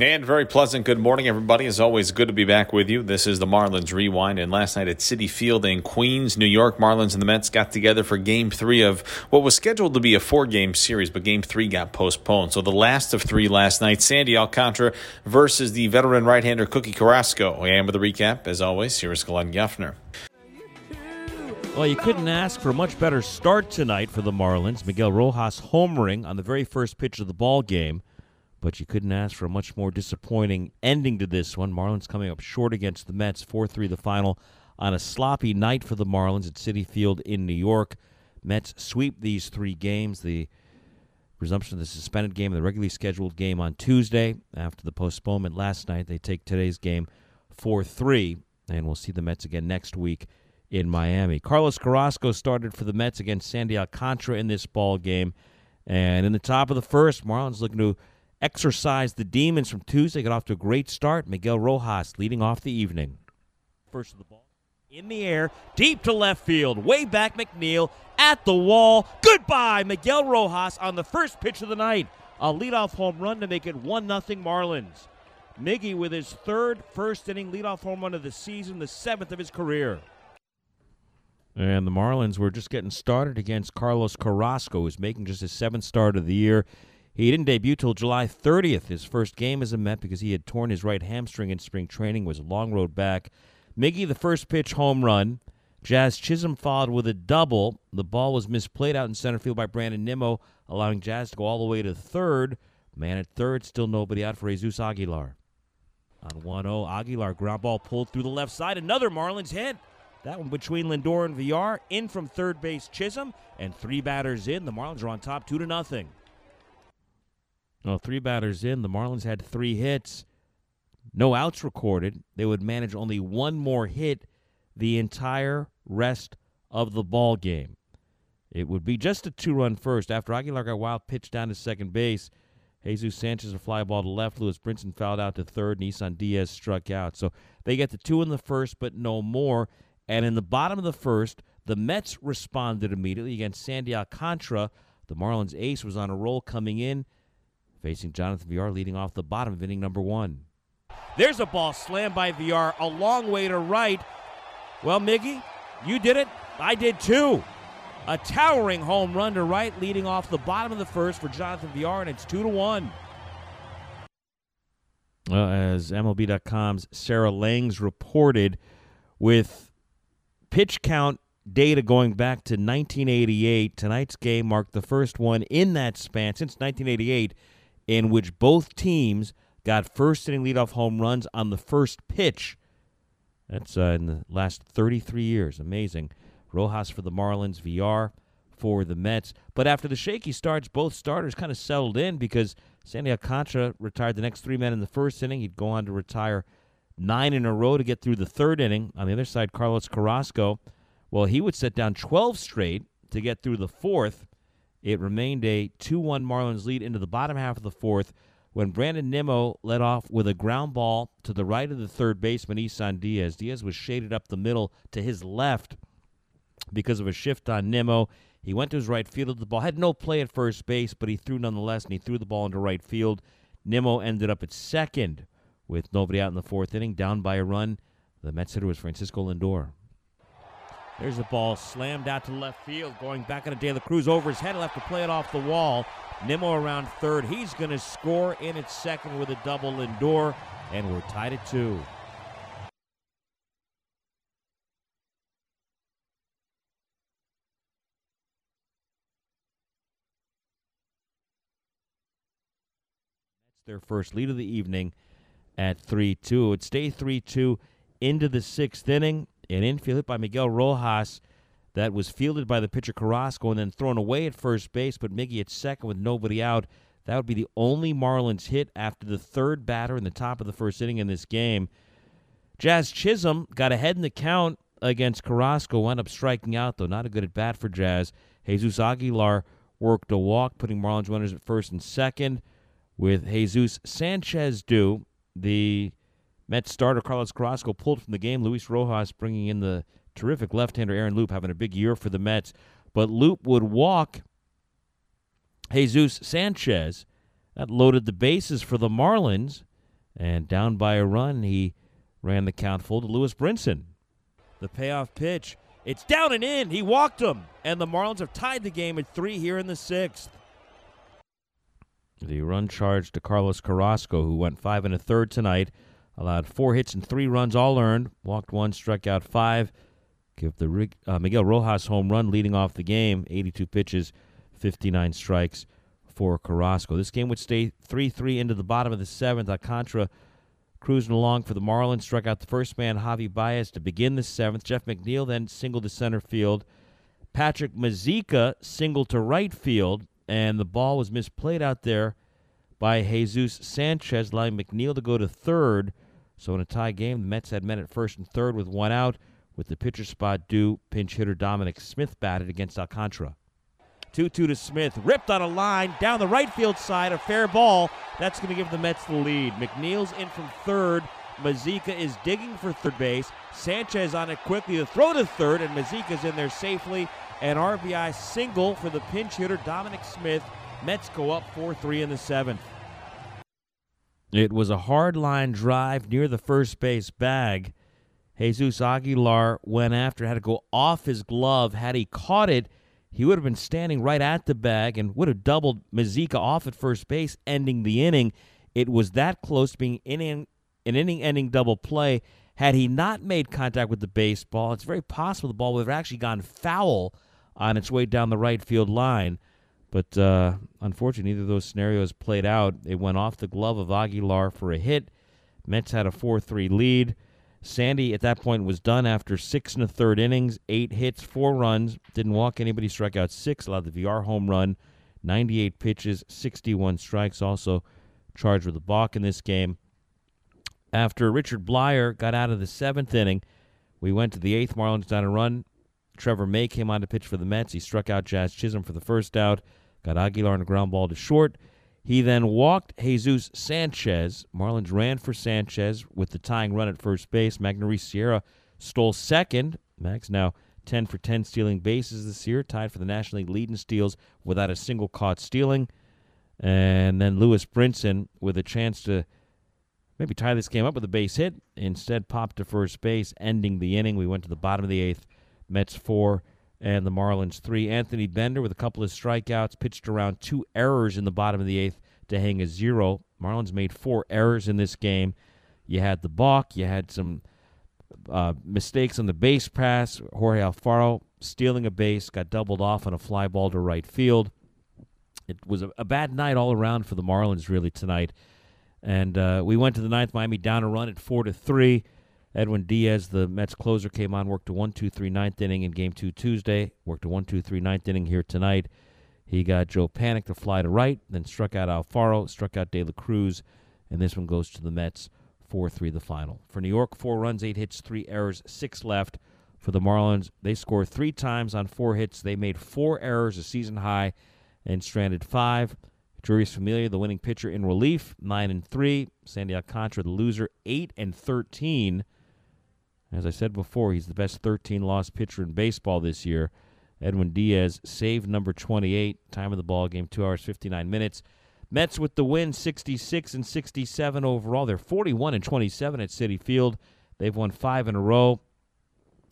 And very pleasant good morning, everybody. As always, good to be back with you. This is the Marlins Rewind. And last night at Citi Field in Queens, New York, Marlins and the Mets got together for game three of what was scheduled to be a four game series, but game three got postponed. So the last of three last night Sandy Alcantara versus the veteran right hander Cookie Carrasco. And with the recap, as always, here's Glenn Geffner. Well, you couldn't ask for a much better start tonight for the Marlins. Miguel Rojas homering on the very first pitch of the ball game but you couldn't ask for a much more disappointing ending to this one. Marlins coming up short against the Mets, 4 3 the final on a sloppy night for the Marlins at Citi Field in New York. Mets sweep these three games. The resumption of the suspended game and the regularly scheduled game on Tuesday. After the postponement last night, they take today's game 4 3, and we'll see the Mets again next week in Miami. Carlos Carrasco started for the Mets against Sandy Alcantara in this ball game. And in the top of the first, Marlins looking to exorcised the demons from Tuesday. Got off to a great start. Miguel Rojas leading off the evening. First of the ball. In the air, deep to left field. Way back, McNeil at the wall. Goodbye, Miguel Rojas on the first pitch of the night. A leadoff home run to make it 1 0 Marlins. Miggy with his third first inning leadoff home run of the season, the seventh of his career. And the Marlins were just getting started against Carlos Carrasco, who's making just his seventh start of the year. He didn't debut till July 30th, his first game as a Met, because he had torn his right hamstring in spring training, was a long road back. Miggy, the first pitch home run. Jazz Chisholm followed with a double. The ball was misplayed out in center field by Brandon Nimmo, allowing Jazz to go all the way to third. Man at third, still nobody out for Jesus Aguilar. On 1 0, Aguilar ground ball pulled through the left side. Another Marlins hit. That one between Lindor and Villar. In from third base, Chisholm. And three batters in. The Marlins are on top 2 to nothing. Three batters in, the Marlins had three hits, no outs recorded. They would manage only one more hit the entire rest of the ball game. It would be just a two-run first after Aguilar got wild pitch down to second base. Jesus Sanchez a fly ball to left. Lewis Brinson fouled out to third. Isan Diaz struck out. So they get the two in the first, but no more. And in the bottom of the first, the Mets responded immediately against Sandy Alcantara. The Marlins ace was on a roll coming in facing Jonathan Villar leading off the bottom of inning number one. There's a ball slammed by Villar a long way to right. Well, Miggy, you did it. I did too. A towering home run to right, leading off the bottom of the first for Jonathan Villar, and it's two to one. As MLB.com's Sarah Langs reported, with pitch count data going back to 1988, tonight's game marked the first one in that span since 1988 in which both teams got first inning leadoff home runs on the first pitch. That's uh, in the last 33 years. Amazing. Rojas for the Marlins, Villar for the Mets. But after the shaky starts, both starters kind of settled in because Sandy Alcantara retired the next three men in the first inning. He'd go on to retire nine in a row to get through the third inning. On the other side, Carlos Carrasco, well, he would set down 12 straight to get through the fourth. It remained a 2 1 Marlins lead into the bottom half of the fourth when Brandon Nimmo led off with a ground ball to the right of the third baseman, Isan Diaz. Diaz was shaded up the middle to his left because of a shift on Nimmo. He went to his right field the ball, had no play at first base, but he threw nonetheless, and he threw the ball into right field. Nimmo ended up at second with nobody out in the fourth inning, down by a run. The Mets hitter was Francisco Lindor. There's a ball slammed out to left field, going back a De La Cruz over his head. He'll have to play it off the wall. Nimmo around third. He's going to score in at second with a double Lindor, and we're tied at two. That's their first lead of the evening at 3 2. It would stay 3 2 into the sixth inning. An infield hit by Miguel Rojas that was fielded by the pitcher Carrasco and then thrown away at first base, but Miggy at second with nobody out. That would be the only Marlins hit after the third batter in the top of the first inning in this game. Jazz Chisholm got ahead in the count against Carrasco, wound up striking out, though. Not a good at bat for Jazz. Jesus Aguilar worked a walk, putting Marlins runners at first and second. With Jesus Sanchez due, the Mets starter Carlos Carrasco pulled from the game. Luis Rojas bringing in the terrific left-hander Aaron Loup, having a big year for the Mets. But Loup would walk Jesus Sanchez. That loaded the bases for the Marlins. And down by a run, he ran the count full to Lewis Brinson. The payoff pitch. It's down and in. He walked him. And the Marlins have tied the game at three here in the sixth. The run charge to Carlos Carrasco, who went five and a third tonight, allowed four hits and three runs all earned, walked one, struck out five. Give the uh, Miguel Rojas home run leading off the game, 82 pitches, 59 strikes for Carrasco. This game would stay 3 3 into the bottom of the seventh. Alcantara cruising along for the Marlins, struck out the first man, Javi Baez, to begin the seventh. Jeff McNeil then singled to center field. Patrick Mazeika singled to right field, and the ball was misplayed out there by Jesus Sanchez, allowing McNeil to go to third. So in a tie game, the Mets had men at first and third with one out. With the pitcher spot due, pinch hitter Dominic Smith batted against Alcantara. 2 2 to Smith. Ripped on a line down the right field side. A fair ball. That's going to give the Mets the lead. McNeil's in from third. Mazeika is digging for third base. Sanchez on it quickly to throw to third, and Mazeika's in there safely. An RBI single for the pinch hitter Dominic Smith. Mets go up 4 3 in the seventh. It was a hard line drive near the first base bag. Jesus Aguilar went after, had to go off his glove. Had he caught it, he would have been standing right at the bag and would have doubled Mazeika off at first base, ending the inning. It was that close to being inning, an inning ending double play. Had he not made contact with the baseball, it's very possible the ball would have actually gone foul on its way down the right field line. But uh, unfortunately, neither of those scenarios played out. It went off the glove of Aguilar for a hit. Mets had a 4 3 lead. Sandy at that point was done after six and a third innings, eight hits, four runs, didn't walk anybody, struck out six, allowed the Villar home run, 98 pitches, 61 strikes, also charged with a balk in this game. After Richard Bleier got out of the seventh inning, we went to the eighth. Marlins down a run. Trevor May came on to pitch for the Mets. He struck out Jazz Chisholm for the first out, got Aguilar on a ground ball to short. He then walked Jesus Sanchez. Marlins ran for Sanchez with the tying run at first base. Magneuris Sierra stole second. Max now 10 for 10 stealing bases this year, tied for the National League lead in steals without a single caught stealing. And then Lewis Brinson with a chance to maybe tie this game up with a base hit. Instead, popped to first base, ending the inning. We went to the bottom of the eighth. Mets four, and the Marlins three. Anthony Bender with a couple of strikeouts, pitched around two errors in the bottom of the eighth to hang a zero. Marlins made four errors in this game. You had the balk, you had some uh, mistakes on the base pass. Jorge Alfaro stealing a base, got doubled off on a fly ball to right field. It was a, a bad night all around for the Marlins, really, tonight. And uh, we went to the ninth. Miami down a run at four to three. Edwin Diaz, the Mets closer, came on, worked a 1 2 3 ninth inning in game two Tuesday, worked a 1 2 3 ninth inning here tonight. He got Joe Panik to fly to right, then struck out Alfaro, struck out De La Cruz, and this one goes to the Mets 4 3 the final. For New York, four runs, eight hits, three errors, six left. For the Marlins, they scored three times on four hits. They made four errors, a season high, and stranded five. Jeurys Familia, the winning pitcher in relief, nine and three. Sandy Alcantara, the loser, eight and thirteen. As I said before, he's the best 13 loss pitcher in baseball this year. Edwin Diaz saved number 28. Time of the ball game, 2 hours 59 minutes. Mets with the win, 66 and 67 overall. They're 41 and 27 at Citi Field. They've won five in a row.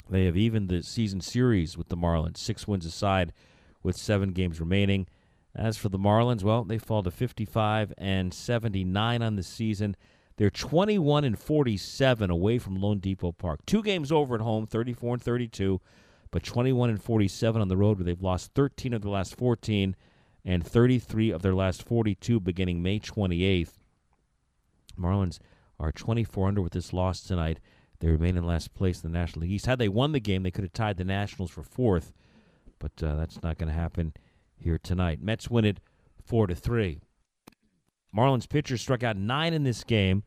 They have evened the season series with the Marlins, six wins aside, with seven games remaining. As for the Marlins, well, they fall to 55 and 79 on the season. They're 21 and 47 away from loanDepot Park. Two games over at home, 34 and 32, but 21 and 47 on the road where they've lost 13 of their last 14 and 33 of their last 42 beginning May 28th. Marlins are 24 under with this loss tonight. They remain in last place in the National League East. Had they won the game, they could have tied the Nationals for fourth, but uh, that's not going to happen here tonight. Mets win it four to three. Marlins pitchers struck out nine in this game,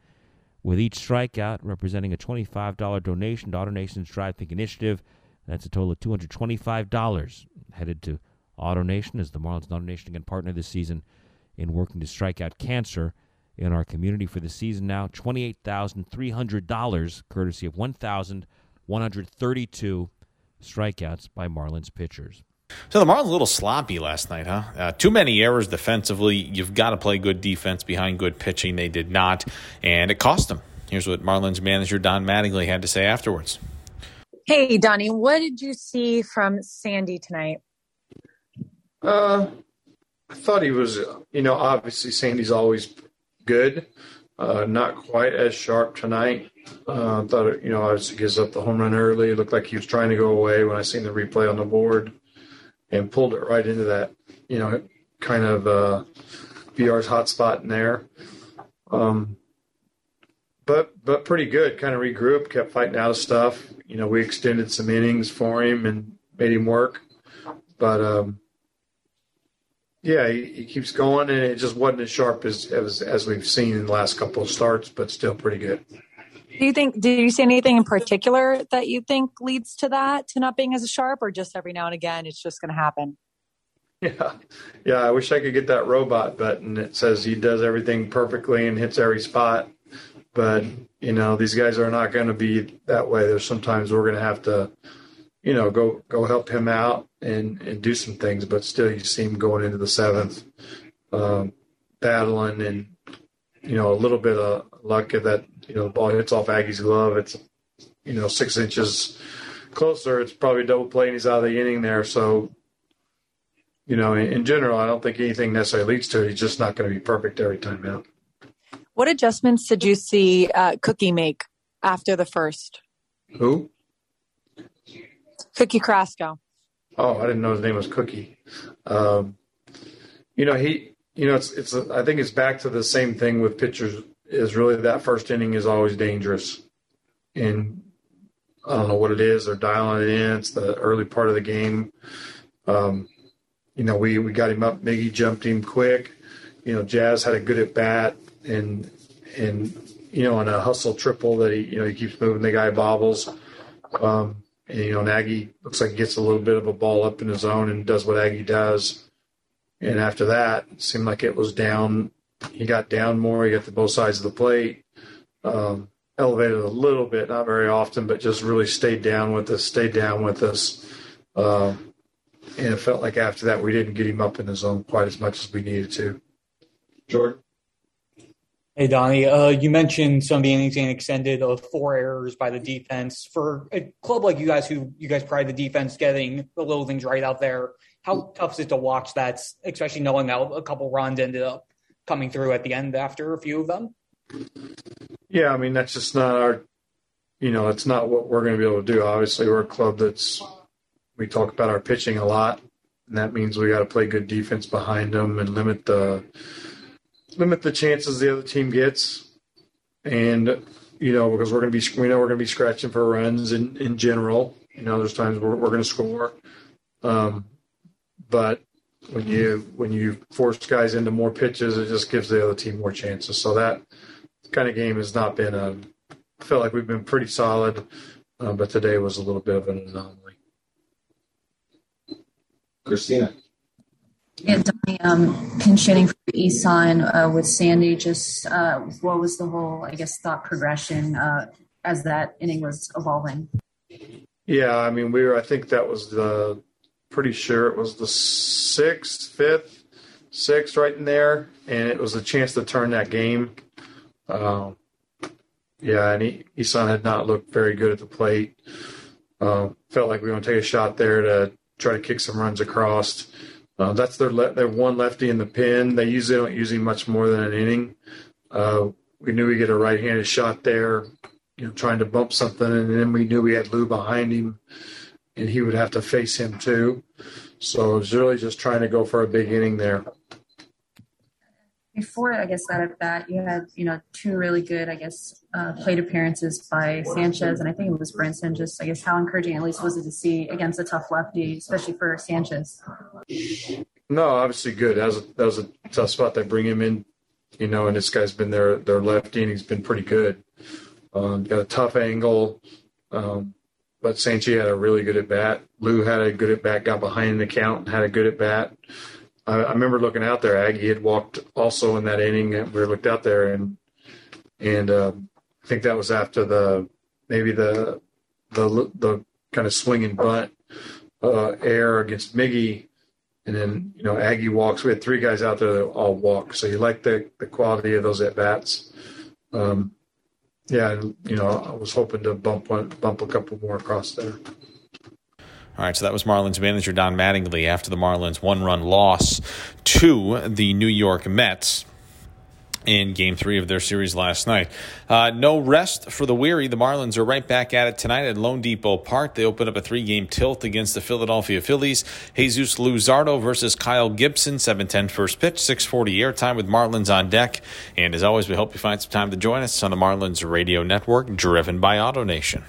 with each strikeout representing a $25 donation to AutoNation's Drive Pink Initiative. That's a total of $225 headed to AutoNation as the Marlins AutoNation again partner this season in working to strike out cancer in our community for the season now. $28,300 courtesy of 1,132 strikeouts by Marlins pitchers. So the Marlins a little sloppy last night, huh? Uh, too many errors defensively. You've got to play good defense behind good pitching. They did not, and it cost them. Here's what Marlins manager Don Mattingly had to say afterwards. Hey, Donnie, what did you see from Sandy tonight? Uh, I thought he was, you know, obviously Sandy's always good. Uh, not quite as sharp tonight. Uh, thought, you know, obviously gives up the home run early. It looked like he was trying to go away when I seen the replay on the board and pulled it right into that, you know, kind of uh, Villar's hot spot in there. Um, but but pretty good. Kind of regrouped, kept fighting out of stuff. You know, we extended some innings for him and made him work. But um, yeah, he, he, keeps going, and it just wasn't as sharp as, as as we've seen in the last couple of starts, but still pretty good. Do you think? Did you see anything in particular that you think leads to that to not being as sharp, or just every now and again it's just going to happen? Yeah, yeah. I wish I could get that robot button that says he does everything perfectly and hits every spot. But you know, these guys are not going to be that way. There's sometimes we're going to have to, you know, go go help him out and and do some things. But still, you see him going into the seventh, um, battling and you know a little bit of luck that you know the ball hits off Aggie's glove. It's you know six inches closer. It's probably double play and he's out of the inning there. So you know, in, in general, I don't think anything necessarily leads to it. He's just not going to be perfect every time out. What adjustments did you see uh, Cookie make after the first? Who? Cookie Carrasco. Oh, I didn't know his name was Cookie. Um, you know, he, you know, it's, it's, I think it's back to the same thing with pitchers is really that first inning is always dangerous. And I don't know what it is. They're dialing it in. It's the early part of the game. Um, you know, we, we got him up. Miggy jumped him quick. You know, Jazz had a good at bat and, and, you know, on a hustle triple that he, you know, he keeps moving the guy bobbles. Um, and, you know, Nagy looks like he gets a little bit of a ball up in his own and does what Aggie does. And after that, seemed like it was down. He got down more. He got to both sides of the plate. Um, elevated a little bit, not very often, but just really stayed down with us, stayed down with us. Uh, and it felt like after that, we didn't get him up in the zone quite as much as we needed to. Jordan? Hey, Donnie, uh, you mentioned some of the innings being extended of four errors by the defense. For a club like you guys, who you guys pride the defense getting the little things right out there, how tough is it to watch that, especially knowing that a couple runs ended up coming through at the end after a few of them? Yeah, I mean, that's just not our, you know, that's not what we're going to be able to do. Obviously, we're a club that's, we talk about our pitching a lot, and that means we got to play good defense behind them and limit the, limit the chances the other team gets, and you know because we're going to be we know we're going to be scratching for runs in in general. You know, there's times we're, we're going to score, um, but when you when you force guys into more pitches, it just gives the other team more chances. So that kind of game has not been a. I feel like we've been pretty solid, uh, but today was a little bit of an anomaly. Christina. Yeah, Donnie, um, pinch hitting for Isan uh, with Sandy. Just uh, what was the whole, I guess, thought progression uh, as that inning was evolving? Yeah, I mean, we were. I think that was the. Pretty sure it was the sixth, fifth, sixth, right in there, and it was a chance to turn that game. Um, yeah, and he, had not looked very good at the plate. Uh, felt like we were going to take a shot there to try to kick some runs across. Uh, that's their le- their one lefty in the pin. They usually don't use him much more than an inning. Uh, we knew we get a right-handed shot there, you know, trying to bump something, and then we knew we had Lou behind him, and he would have to face him too. So it was really just trying to go for a big inning there. Before, I guess that at bat, you had you know two really good, I guess, uh, plate appearances by Sanchez, and I think it was Brinson. Just I guess how encouraging at least was it to see against a tough lefty, especially for Sanchez. No, obviously good. That was a, that was a tough spot. They bring him in you know, and this guy's been their their lefty, and he's been pretty good. Um, got a tough angle, um, but Sanchez had a really good at bat. Lou had a good at bat, got behind the count, and had a good at bat. I, I remember looking out there. Aggie had walked also in that inning. We looked out there, and and um, I think that was after the maybe the the the kind of swinging bunt uh, air against Miggy, and then you know Aggie walks. We had three guys out there that all walk, so you like the the quality of those at bats. Um, yeah, you know I was hoping to bump one, bump a couple more across there. All right, so that was Marlins manager Don Mattingly after the Marlins one run loss to the New York Mets in game three of their series last night. Uh, no rest for the weary. The Marlins are right back at it tonight at loanDepot Park. They open up a three game tilt against the Philadelphia Phillies. Jesus Luzardo versus Kyle Gibson, 710 first pitch, 640 airtime with Marlins on deck. And as always, we hope you find some time to join us on the Marlins Radio Network, driven by AutoNation.